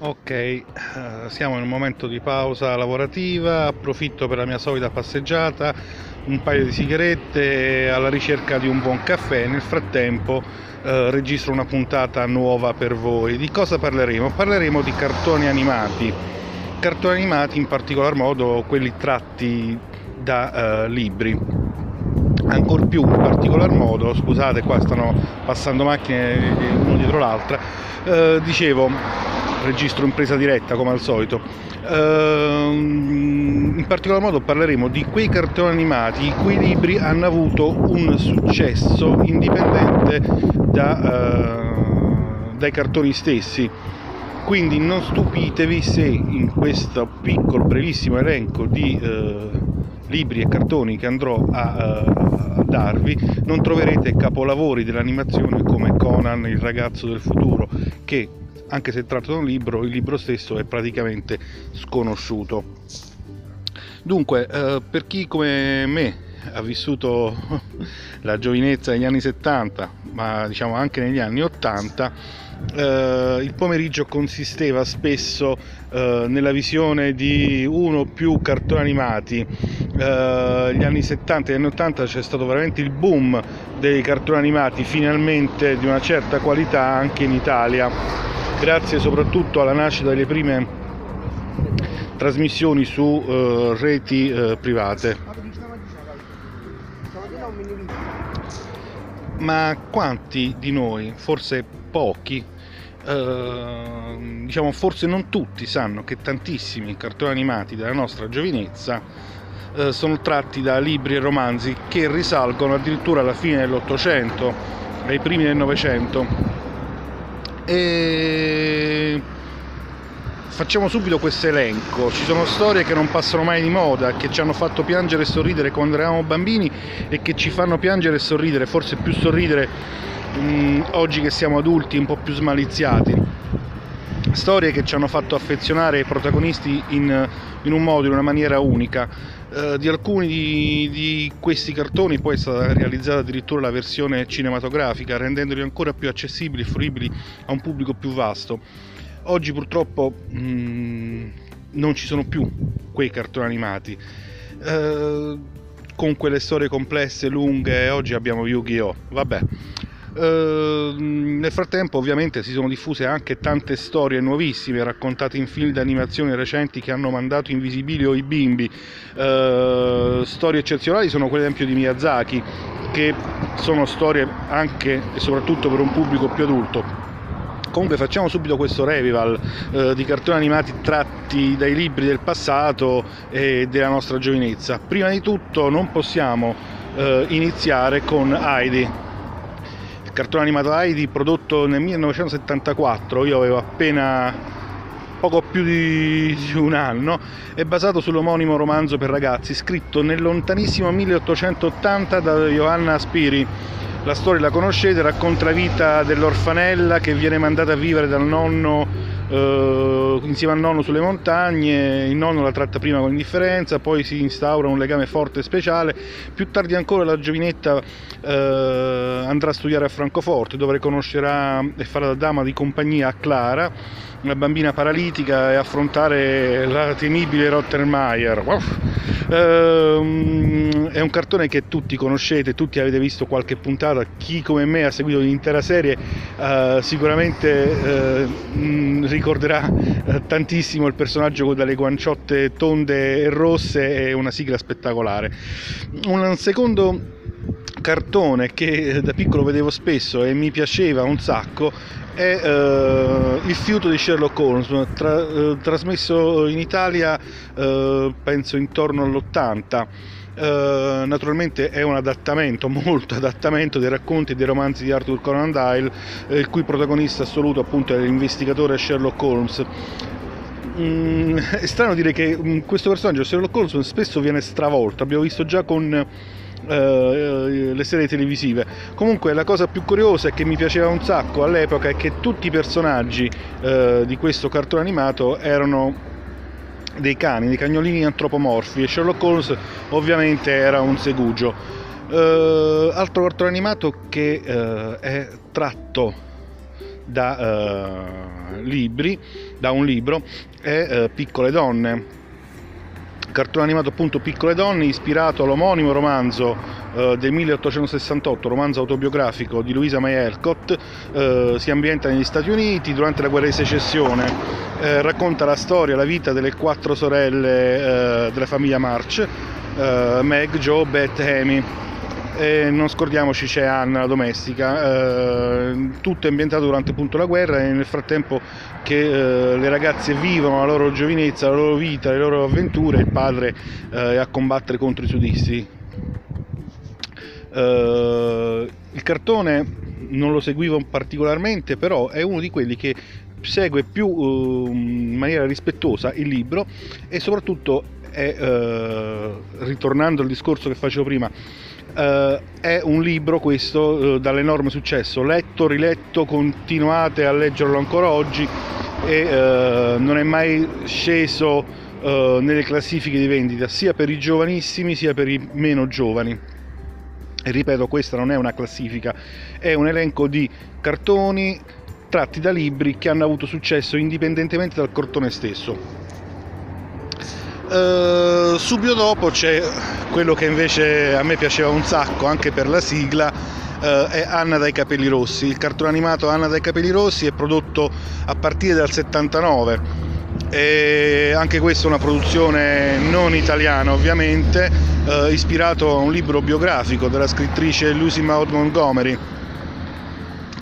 Ok, eh, siamo in un momento di pausa lavorativa, approfitto per la mia solita passeggiata, un paio di sigarette alla ricerca di un buon caffè. Nel frattempo eh, registro una puntata nuova per voi. Di cosa parleremo? Parleremo di cartoni animati. Cartoni animati in particolar modo quelli tratti da eh, libri. Ancor più in particolar modo, scusate qua stanno passando macchine uno dietro l'altra, eh, dicevo registro in presa diretta come al solito. Ehm, in particolar modo parleremo di quei cartoni animati i cui libri hanno avuto un successo indipendente da, uh, dai cartoni stessi. Quindi non stupitevi se in questo piccolo, brevissimo elenco di uh, libri e cartoni che andrò a, uh, a, darvi non troverete capolavori dell'animazione come Conan, il ragazzo del futuro, che anche se tratto da un libro, il libro stesso è praticamente sconosciuto. Dunque, eh, per chi come me ha vissuto la giovinezza negli anni 70, ma diciamo anche negli anni 80, Uh, il pomeriggio consisteva spesso uh, nella visione di uno o più cartoni animati. Uh, gli anni 70 e anni 80 c'è stato veramente il boom dei cartoni animati, finalmente di una certa qualità anche in Italia grazie soprattutto alla nascita delle prime trasmissioni su uh, reti uh, private. Ma quanti di noi, forse pochi, uh, diciamo forse non tutti, sanno che tantissimi cartoni animati della nostra giovinezza sono tratti da libri e romanzi che risalgono addirittura alla fine dell'Ottocento, ai primi del Novecento e facciamo subito questo elenco. Ci sono storie che non passano mai di moda, che ci hanno fatto piangere e sorridere quando eravamo bambini e che ci fanno piangere e sorridere, forse più sorridere mh, mm, oggi che siamo adulti, un po' più smaliziati. Storie che ci hanno fatto affezionare ai protagonisti in, in un modo, in una maniera unica. Uh, di alcuni di, di, questi cartoni poi è stata realizzata addirittura la versione cinematografica, rendendoli ancora più accessibili e fruibili a un pubblico più vasto. Oggi purtroppo mh, mm, non ci sono più quei cartoni animati. Uh, con quelle storie complesse, lunghe, oggi abbiamo Yu-Gi-Oh! Vabbè. Ehm, nel frattempo ovviamente si sono diffuse anche tante storie nuovissime raccontate in film d'animazione recenti che hanno mandato in visibilio i bimbi. Uh, storie eccezionali sono quelle ad esempio di Miyazaki, che sono storie anche e soprattutto per un pubblico più adulto. Comunque facciamo subito questo revival eh, di cartoni animati tratti dai libri del passato e della nostra giovinezza. Prima di tutto non possiamo eh, iniziare con Heidi cartone animato Heidi prodotto nel 1974, io avevo appena poco più di un anno, è basato sull'omonimo romanzo per ragazzi scritto nel lontanissimo 1880 da Johanna Spiri. La storia la conoscete, racconta la vita dell'orfanella che viene mandata a vivere dal nonno eh, insieme al nonno sulle montagne, il nonno la tratta prima con indifferenza, poi si instaura un legame forte e speciale, più tardi ancora la giovinetta eh, andrà a studiare a Francoforte dove conoscerà e farà da dama di compagnia a Clara, una bambina paralitica e affrontare la temibile Rottermeier. Uh, è un cartone che tutti conoscete, tutti avete visto qualche puntata, chi come me ha seguito l'intera serie uh, sicuramente uh, ricorderà tantissimo il personaggio dalle guanciotte tonde e rosse e una sigla spettacolare. Un secondo cartone che da piccolo vedevo spesso e mi piaceva un sacco è uh, Il fiuto di Sherlock Holmes, tra, uh, trasmesso in Italia uh, penso intorno all'80. Naturalmente è un adattamento, molto adattamento dei racconti e dei romanzi di Arthur Conan Doyle, il cui protagonista assoluto appunto è l'investigatore Sherlock Holmes. Mm, è strano dire che mm, questo personaggio Sherlock Holmes spesso viene stravolto, abbiamo visto già con eh, le serie televisive. Comunque la cosa più curiosa e che mi piaceva un sacco all'epoca è che tutti i personaggi eh, di questo cartone animato erano dei cani, dei cagnolini antropomorfi e Sherlock Holmes ovviamente era un segugio. Uh, altro cartone animato che uh, è tratto da uh, libri, da un libro, è uh, Piccole donne cartone animato appunto Piccole donne ispirato all'omonimo romanzo eh, del 1868, romanzo autobiografico di Louisa May Alcott, eh, si ambienta negli Stati Uniti durante la guerra di secessione, eh, racconta la storia, la vita delle quattro sorelle eh, della famiglia March, Meg, Joe, Beth, Amy e non scordiamoci c'è Anna la domestica, eh, tutto è ambientato durante appunto la guerra e nel frattempo che eh, le ragazze vivono la loro giovinezza, la loro vita, le loro avventure, il padre eh, è a combattere contro i sudisti. Eh, il cartone non lo seguivo particolarmente, però è uno di quelli che segue più eh, in maniera rispettosa il libro e soprattutto è, eh, ritornando al discorso che facevo prima, Uh, è un libro questo uh, dall'enorme successo, letto, riletto, continuate a leggerlo ancora oggi e uh, non è mai sceso nelle classifiche di vendita sia per i giovanissimi sia per i meno giovani. Ripeto, questa non è una classifica, è un elenco di cartoni tratti da libri che hanno avuto successo indipendentemente dal cartone stesso. Uh, subito dopo c'è quello che invece a me piaceva un sacco anche per la sigla uh, è Anna dai capelli rossi il cartone animato Anna dai capelli rossi è prodotto a partire dal 79 e anche questa è una produzione non italiana ovviamente uh, ispirato a un libro biografico della scrittrice Lucy Maud Montgomery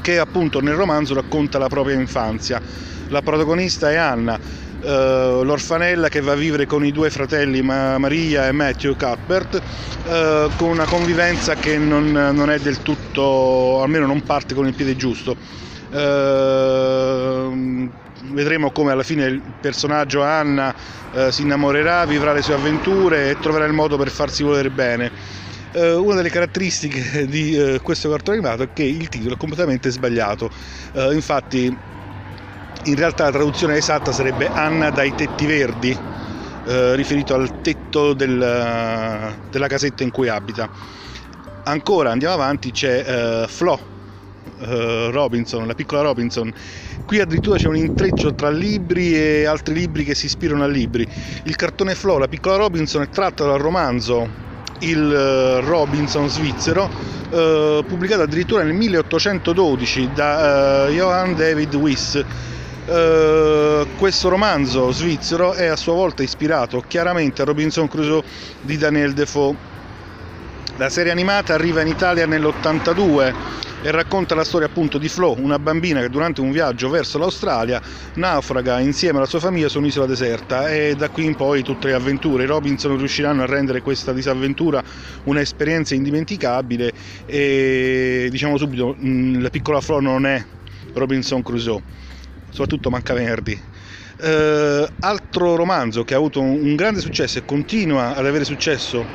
che appunto nel romanzo racconta la propria infanzia la protagonista è Anna Uh, l'orfanella che va a vivere con i due fratelli Ma- Maria e Matthew Cuthbert uh, con una convivenza che non, non, è del tutto, almeno non parte con il piede giusto. Uh, vedremo come alla fine il personaggio Anna si innamorerà, vivrà le sue avventure e troverà il modo per farsi volere bene. una delle caratteristiche di questo cartone animato è che il titolo è completamente sbagliato. infatti in realtà la traduzione esatta sarebbe Anna dai tetti verdi, eh, riferito al tetto del, della casetta in cui abita. Ancora andiamo avanti, c'è eh, Flo eh, Robinson, la piccola Robinson. Qui addirittura c'è un intreccio tra libri e altri libri che si ispirano a libri. Il cartone Flo, la piccola Robinson, è tratto dal romanzo Il eh, Robinson svizzero, eh, pubblicato addirittura nel 1812 da eh, Johann David Wyss Uh, questo romanzo svizzero è a sua volta ispirato chiaramente a Robinson Crusoe di Daniel Defoe. La serie animata arriva in Italia nell'82 e racconta la storia appunto di Flo, una bambina che durante un viaggio verso l'Australia naufraga insieme alla sua famiglia su un'isola deserta e da qui in poi tutte le avventure. I Robinson riusciranno a rendere questa disavventura un'esperienza indimenticabile e diciamo subito mm, la piccola Flo non è Robinson Crusoe soprattutto Mancaverdi. Eh, altro romanzo che ha avuto un grande successo e continua ad avere successo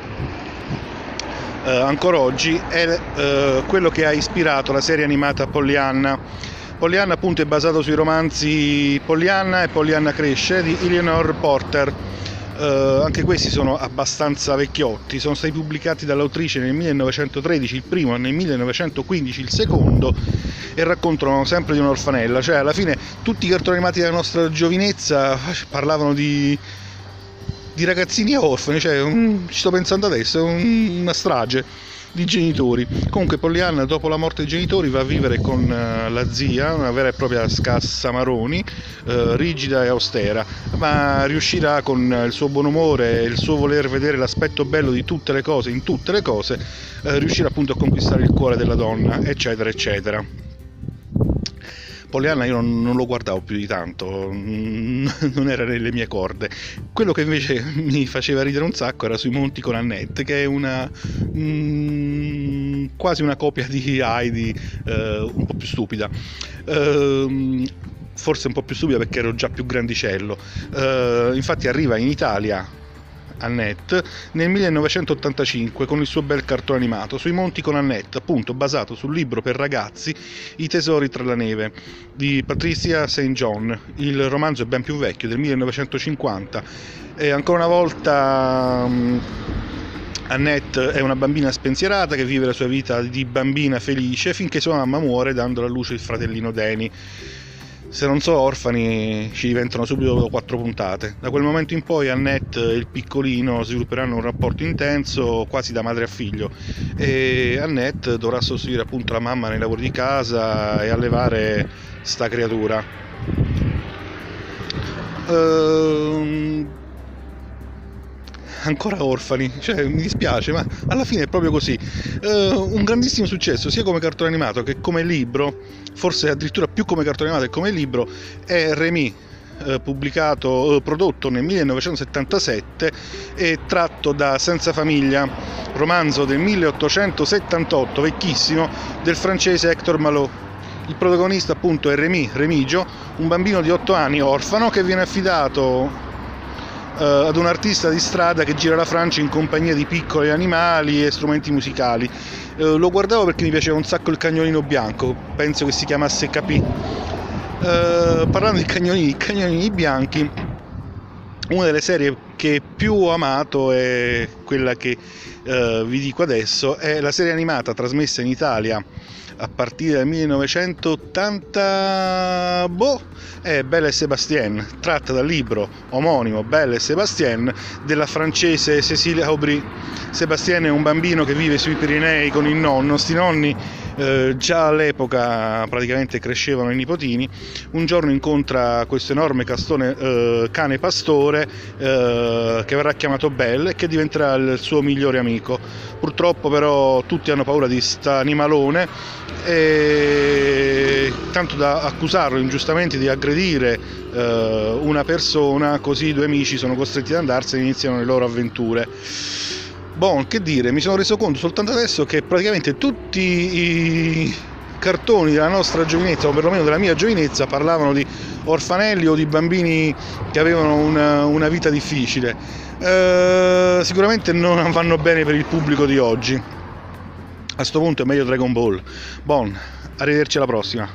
eh, ancora oggi è eh, quello che ha ispirato la serie animata Pollyanna. Pollyanna appunto è basato sui romanzi Pollyanna e Pollyanna cresce di Eleanor Porter Uh, anche questi sono abbastanza vecchiotti, sono stati pubblicati dall'autrice nel 1913 il primo e nel 1915 il secondo e raccontano sempre di un'orfanella, cioè alla fine tutti i cartoni animati della nostra giovinezza parlavano di, di ragazzini orfani, cioè un, ci sto pensando adesso, un, una strage di genitori. Comunque Pollyanna dopo la morte dei genitori va a vivere con uh, la zia, una vera e propria scassa maroni, uh, rigida e austera, ma riuscirà con il suo buon umore e il suo voler vedere l'aspetto bello di tutte le cose, in tutte le cose, riuscirà appunto a conquistare il cuore della donna, eccetera, eccetera. Pollyanna io non, non, lo guardavo più di tanto, non era nelle mie corde. Quello che invece mi faceva ridere un sacco era sui Monti con Annette, che è una mm, quasi una copia di Heidi, eh, un po' più stupida. Eh, forse un po' più stupida perché ero già più grandicello. Eh, infatti arriva in Italia Annette nel 1985 con il suo bel cartone animato Sui monti con Annette, appunto basato sul libro per ragazzi I tesori tra la neve di Patricia St. John. Il romanzo è ben più vecchio, del 1950 e ancora una volta mm, Annette è una bambina spensierata che vive la sua vita di bambina felice finché sua mamma muore dando alla luce il fratellino Danny se non so orfani ci diventano subito dopo quattro puntate. Da quel momento in poi Annette e il piccolino svilupperanno un rapporto intenso quasi da madre a figlio e Annette dovrà sostituire appunto la mamma nei lavori di casa e allevare sta creatura. Ehm ancora orfani, cioè mi dispiace, ma alla fine è proprio così. Uh, un grandissimo successo sia come cartone animato che come libro, forse addirittura più come cartone animato che come libro, è Remy, eh, pubblicato, eh, prodotto nel 1977 e tratto da Senza famiglia, romanzo del 1878, vecchissimo, del francese Hector Malot. Il protagonista appunto è Remy, Remigio, un bambino di 8 anni orfano che viene affidato eh, ad un artista di strada che gira la Francia in compagnia di piccoli animali e strumenti musicali. Eh, lo guardavo perché mi piaceva un sacco il cagnolino bianco, penso che si chiamasse Capì. Eh, parlando di cagnolini, cagnolini bianchi, una delle serie che più ho amato è quella che eh, vi dico adesso, è la serie animata trasmessa in Italia a partire dal 1980 boh, è Belle et Sébastien, tratta dal libro omonimo Belle et Sébastien della francese Cécile Aubry. Sébastien è un bambino che vive sui Pirenei con il nonno, sti nonni eh, già all'epoca praticamente crescevano i nipotini, un giorno incontra questo enorme castone, eh, cane pastore eh, che verrà chiamato Belle e che diventerà il suo migliore amico. Purtroppo però tutti hanno paura di sta animalone e tanto da accusarlo ingiustamente di aggredire eh, una persona, così i due amici sono costretti ad andarsene e iniziano le loro avventure. Bon, che dire, mi sono reso conto soltanto adesso che praticamente tutti i cartoni della nostra giovinezza, o perlomeno della mia giovinezza, parlavano di orfanelli o di bambini che avevano una, una vita difficile. Eh, sicuramente non vanno bene per il pubblico di oggi. A questo punto è meglio Dragon Ball. Bon, arrivederci alla prossima.